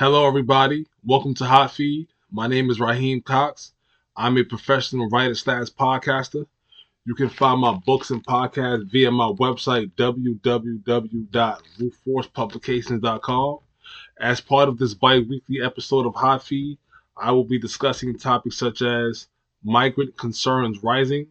Hello, everybody. Welcome to Hot Feed. My name is Raheem Cox. I'm a professional writer slash podcaster. You can find my books and podcasts via my website, www.rootforcepublications.com. As part of this bi weekly episode of Hot Feed, I will be discussing topics such as migrant concerns rising,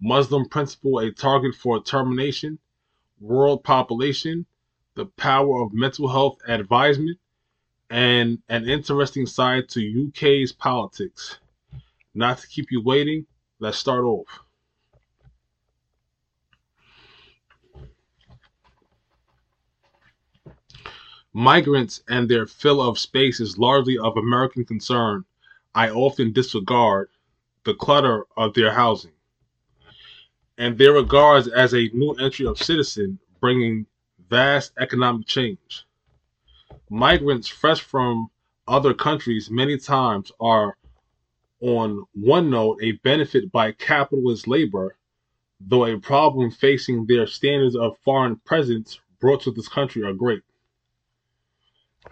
Muslim principal a target for termination, world population, the power of mental health advisement, and an interesting side to UK's politics. Not to keep you waiting, let's start off. Migrants and their fill of space is largely of American concern. I often disregard the clutter of their housing and their regards as a new entry of citizen bringing vast economic change. Migrants fresh from other countries many times are on one note a benefit by capitalist labor, though a problem facing their standards of foreign presence brought to this country are great.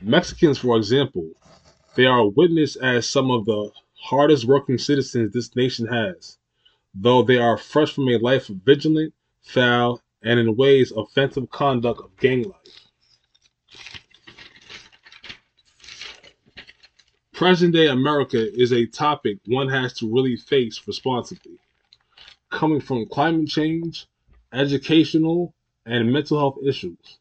Mexicans, for example, they are witnessed as some of the hardest working citizens this nation has, though they are fresh from a life of vigilant, foul, and in ways offensive conduct of gang life. Present day America is a topic one has to really face responsibly. Coming from climate change, educational, and mental health issues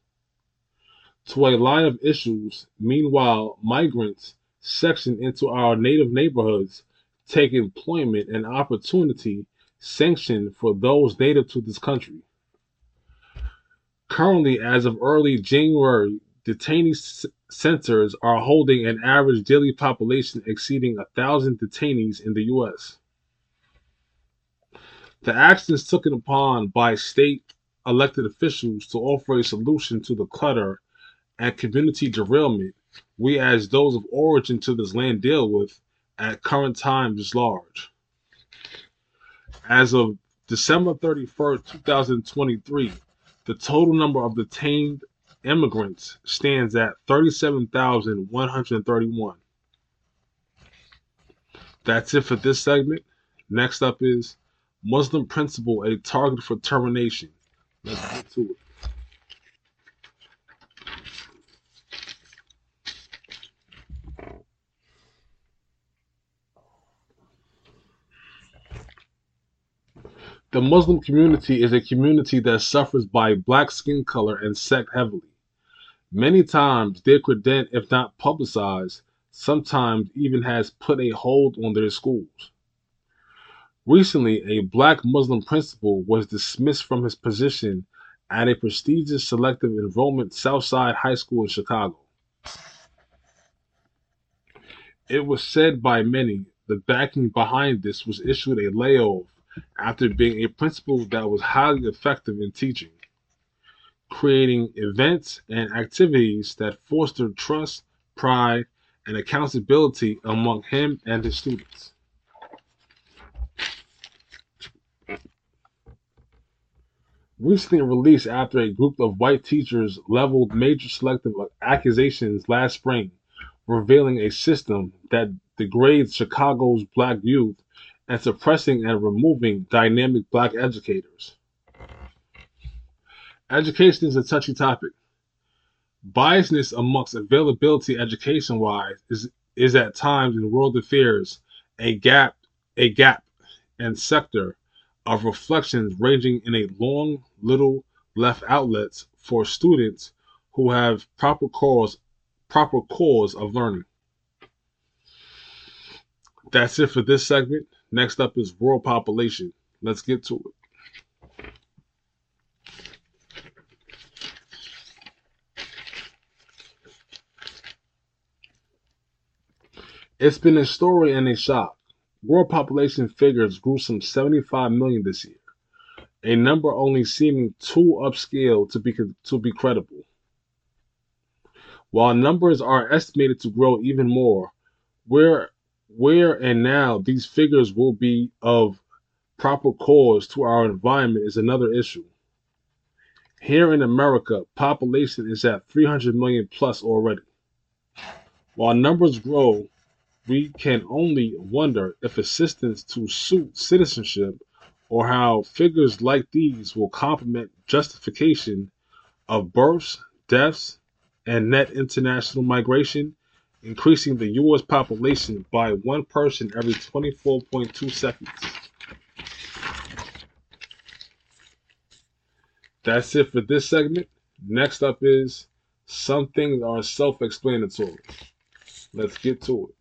to a line of issues. Meanwhile, migrants section into our native neighborhoods take employment and opportunity sanctioned for those native to this country. Currently, as of early January, detainee centers are holding an average daily population exceeding a thousand detainees in the U.S. The actions taken upon by state elected officials to offer a solution to the clutter and community derailment we as those of origin to this land deal with at current times is large. As of December 31st, 2023, the total number of detained immigrants stands at 37,131. That's it for this segment. Next up is Muslim principal a target for termination. Let's get to it. The Muslim community is a community that suffers by black skin color and sect heavily. Many times their credent, if not publicized, sometimes even has put a hold on their schools. Recently, a black Muslim principal was dismissed from his position at a prestigious selective enrollment Southside High School in Chicago. It was said by many the backing behind this was issued a layoff after being a principal that was highly effective in teaching, creating events and activities that fostered trust, pride, and accountability among him and his students. Recently released after a group of white teachers leveled major selective accusations last spring, revealing a system that degrades Chicago's black youth and suppressing and removing dynamic black educators. Education is a touchy topic. Biasness amongst availability education wise is, is at times in world affairs a gap a gap and sector of reflections ranging in a long little left outlets for students who have proper cause proper cause of learning. That's it for this segment. Next up is world population. Let's get to it. It's been a story and a shock. World population figures grew some 75 million this year, a number only seeming too upscale to be to be credible. While numbers are estimated to grow even more, we're where and now these figures will be of proper cause to our environment is another issue. Here in America, population is at 300 million plus already. While numbers grow, we can only wonder if assistance to suit citizenship or how figures like these will complement justification of births, deaths, and net international migration, increasing the U.S. population by one person every 24.2 seconds. That's it for this segment. Next up is some things are self explanatory. Let's get to it.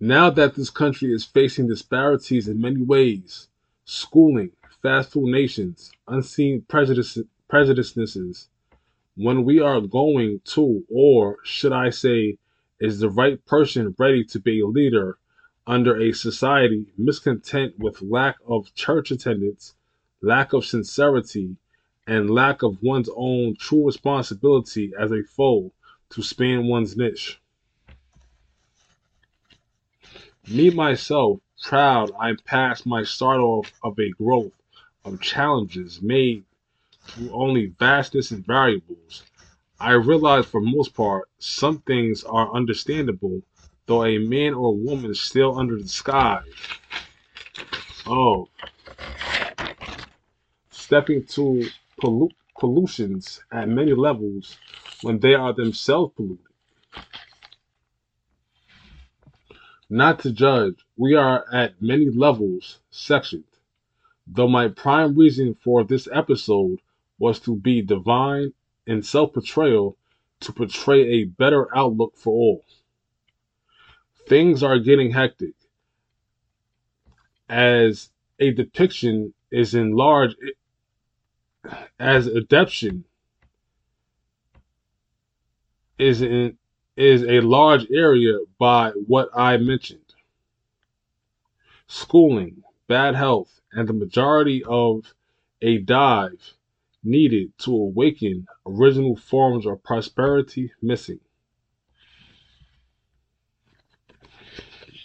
Now that this country is facing disparities in many ways schooling, fast food nations, unseen prejudice, prejudices when we are going to, or should I say, is the right person ready to be a leader under a society miscontent with lack of church attendance, lack of sincerity, and lack of one's own true responsibility as a foe to span one's niche. Me, myself, proud I'm past my start off of a growth of challenges made through only vastness and variables. I realize for most part, some things are understandable, though a man or woman is still under the sky. Oh. Stepping to pollu- pollutions at many levels when they are themselves polluted. Not to judge, we are at many levels sectioned. Though my prime reason for this episode was to be divine in self portrayal to portray a better outlook for all. Things are getting hectic as a depiction is enlarged as adaptation is in is a large area by what I mentioned. Schooling, bad health, and the majority of a dive needed to awaken original forms of prosperity missing.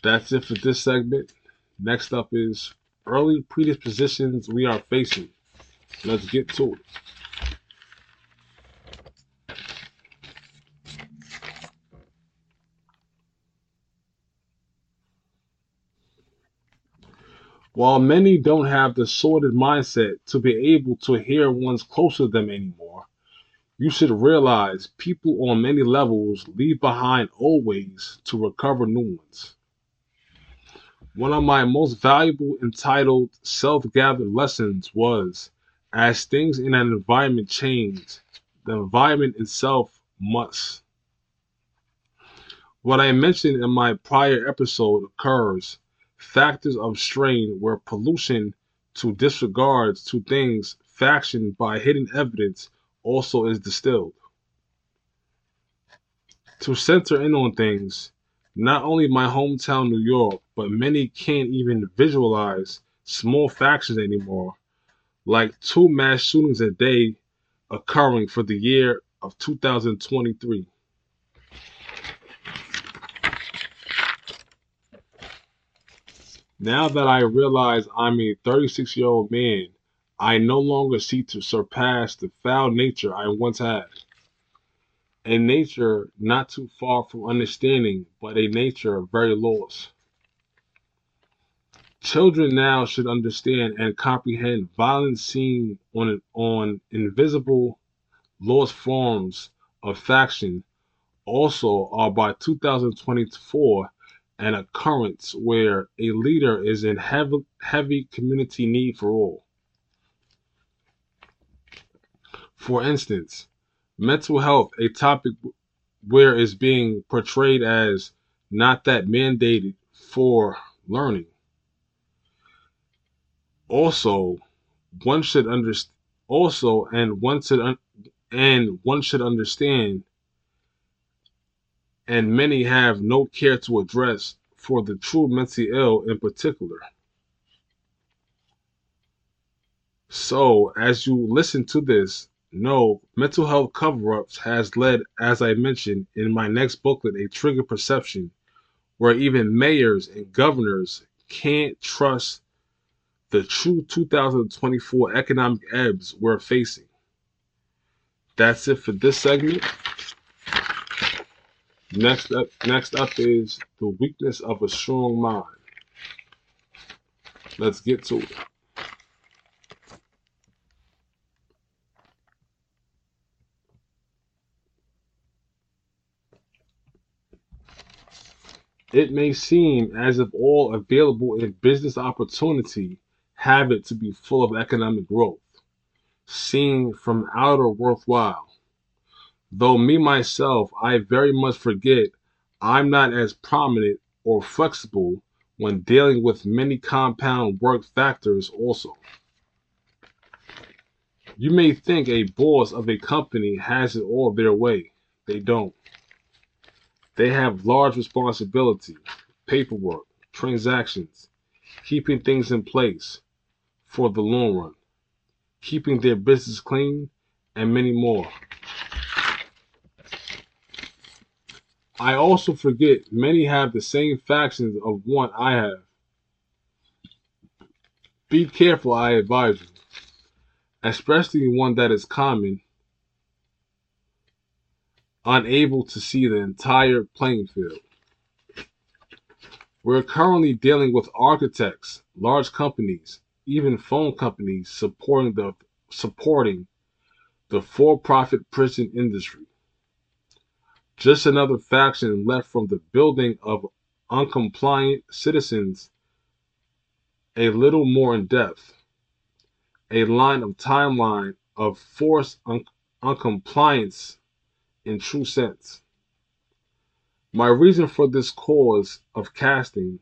That's it for this segment. Next up is early predispositions we are facing. Let's get to it. While many don't have the sorted mindset to be able to hear ones closer to them anymore, you should realize people on many levels leave behind old ways to recover new ones. One of my most valuable entitled self gathered lessons was as things in an environment change, the environment itself must. What I mentioned in my prior episode occurs factors of strain where pollution to disregards to things factioned by hidden evidence also is distilled. To center in on things, not only my hometown New York, but many can't even visualize small factions anymore, like two mass shootings a day occurring for the year of 2023. Now that I realize I'm a 36 year old man, I no longer seek to surpass the foul nature I once had. A nature not too far from understanding, but a nature very lost. Children now should understand and comprehend violence seen on, on invisible, lost forms of faction also are by 2024 an occurrence where a leader is in heavy, heavy community need for all. For instance, mental health, a topic where is being portrayed as not that mandated for learning. Also, one should understand also and one should un- and one should understand and many have no care to address for the true mentally ill in particular. So, as you listen to this, know mental health cover ups has led, as I mentioned in my next booklet, a trigger perception where even mayors and governors can't trust the true 2024 economic ebbs we're facing. That's it for this segment. Next up, next up is the weakness of a strong mind. Let's get to it. It may seem as if all available in business opportunity have it to be full of economic growth, seen from outer worthwhile. Though me myself, I very much forget I'm not as prominent or flexible when dealing with many compound work factors also. You may think a boss of a company has it all their way. They don't. They have large responsibility, paperwork, transactions, keeping things in place for the long run, keeping their business clean, and many more. I also forget many have the same factions of one I have. Be careful, I advise you, especially one that is common unable to see the entire playing field. We're currently dealing with architects, large companies, even phone companies supporting the supporting the for-profit prison industry. Just another faction left from the building of uncompliant citizens a little more in depth. A line of timeline of forced un- uncompliance in true sense. My reason for this cause of casting,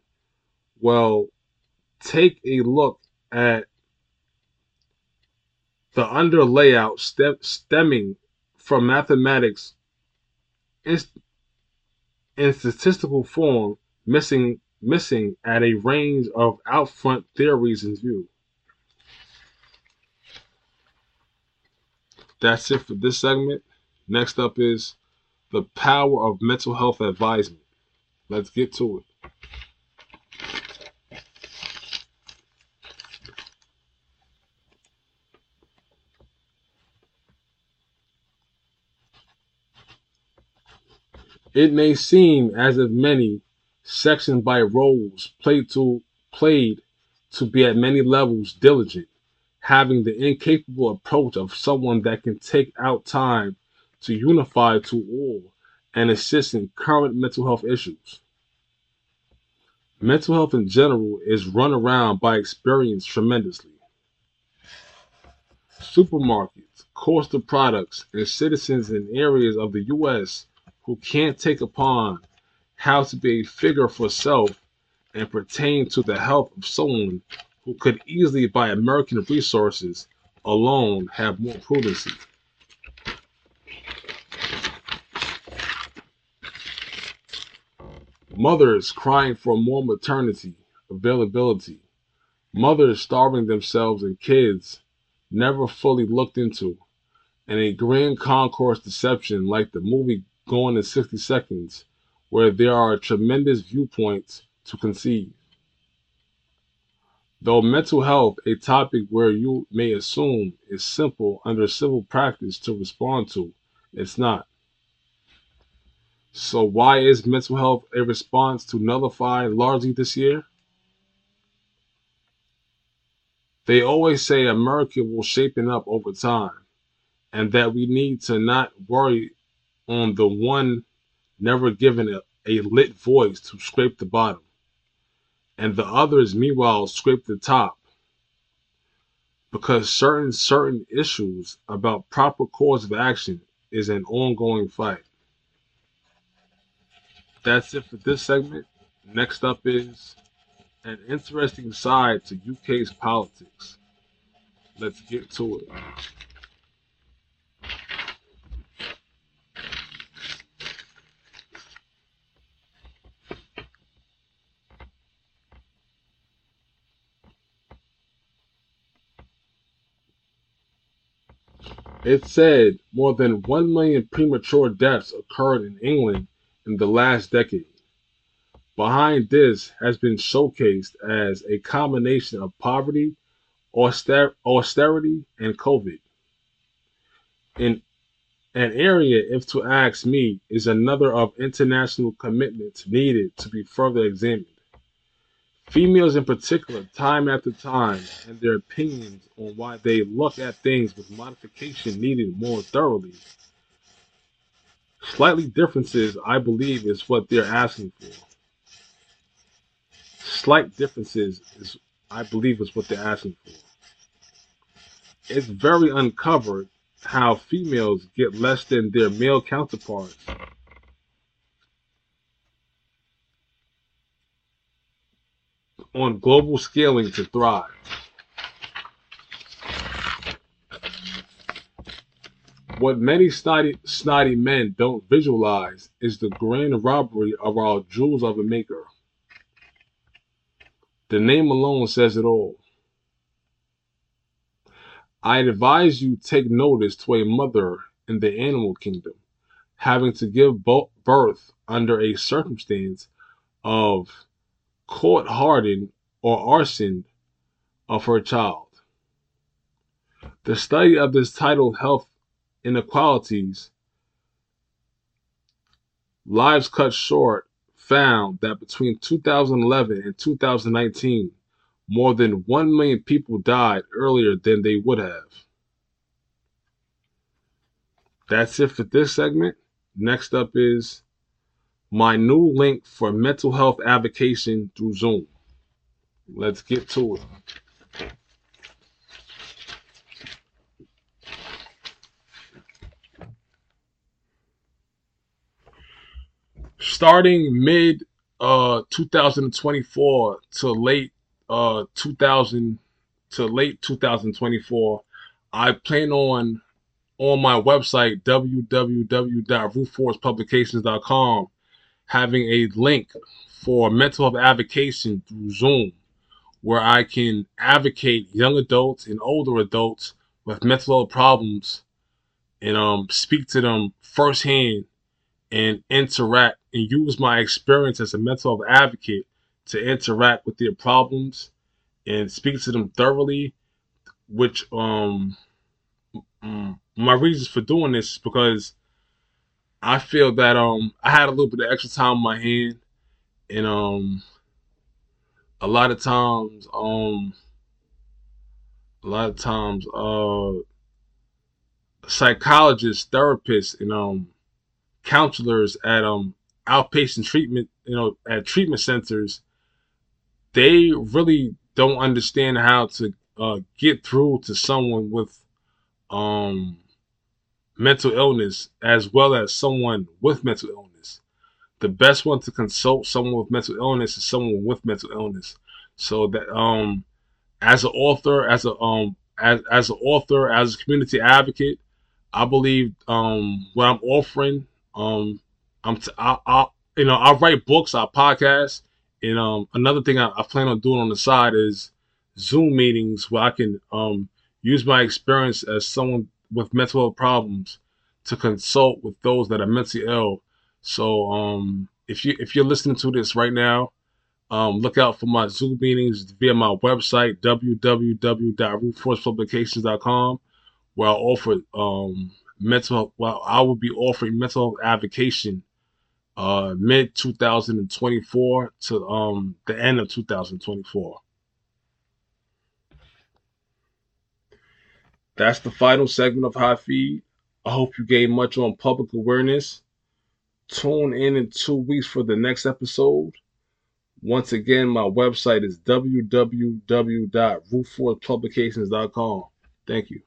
well, take a look at the under layout stemming from mathematics in, statistical form missing missing at a range of outfront theories in view. That's it for this segment. Next up is the power of mental health advisement. Let's get to it. It may seem as if many, sectioned by roles, played to played to be at many levels diligent, having the incapable approach of someone that can take out time to unify to all and assist in current mental health issues. Mental health in general is run around by experience tremendously. Supermarkets, coastal products, and citizens in areas of the U.S. who can't take upon how to be a figure for self and pertain to the health of someone who could easily, by American resources alone, have more prudency. Mothers crying for more maternity availability. Mothers starving themselves and kids never fully looked into. And a grand concourse deception like the movie Gone in 60 Seconds, where there are tremendous viewpoints to conceive. Though mental health, a topic where you may assume is simple under civil practice to respond to, it's not. So why is mental health a response to nullify largely this year? They always say America will shapen up over time and that we need to not worry on the one never given a, a lit voice to scrape the bottom and the others meanwhile scrape the top because certain certain issues about proper course of action is an ongoing fight that's it for this segment. Next up is an interesting side to UK's politics. Let's get to it. It said more than 1 million premature deaths occurred in England in the last decade. behind this has been showcased as a combination of poverty, auster- austerity, and COVID. In an area, if to ask me, is another of international commitments needed to be further examined. Females in particular, time after time, and their opinions on why they look at things with modification needed more thoroughly. Slightly differences, I believe, is what they're asking for. Slight differences is, I believe, is what they're asking for. It's very uncovered how females get less than their male counterparts on global scaling to thrive. What many snotty, snotty men don't visualize is the grand robbery of our jewels of a maker. The name alone says it all. I advise you take notice to a mother in the animal kingdom having to give birth under a circumstance of court hardened or arson of her child. The study of this titled Health Inequalities, Lives Cut Short, found that between 2011 and 2019, more than 1 million people died earlier than they would have. That's it for this segment. Next up is my new link for mental health advocacy through Zoom. Let's get to it. Starting mid uh 2024 to late uh 2000 to late 2024, I plan on on my website www.rootforcepublications.com having a link for mental health advocacy through Zoom, where I can advocate young adults and older adults with mental health problems and um, speak to them firsthand and interact and use my experience as a mental health advocate to interact with their problems and speak to them thoroughly, which um, my reasons for doing this is because I feel that um I had a little bit of extra time on my hand, and um a lot of times um a lot of times uh psychologists, therapists, and um counselors at um outpatient treatment, you know, at treatment centers, they really don't understand how to uh, get through to someone with um mental illness as well as someone with mental illness. The best one to consult someone with mental illness is someone with mental illness. So that um as an author, as a um as as an author, as a community advocate, I believe um what I'm offering um I'm t- I, I you know I write books, I podcast, and um another thing I, I plan on doing on the side is Zoom meetings where I can um use my experience as someone with mental health problems to consult with those that are mentally ill. So um, if you if you're listening to this right now, um, look out for my Zoom meetings via my website www.rootforcepublications.com, where I offer um, mental. Well, I will be offering mental health advocacy uh, mid 2024 to um, the end of 2024. That's the final segment of Hot Feed. I hope you gained much on public awareness. Tune in in two weeks for the next episode. Once again, my website is www.rootforcepublications.com. Thank you.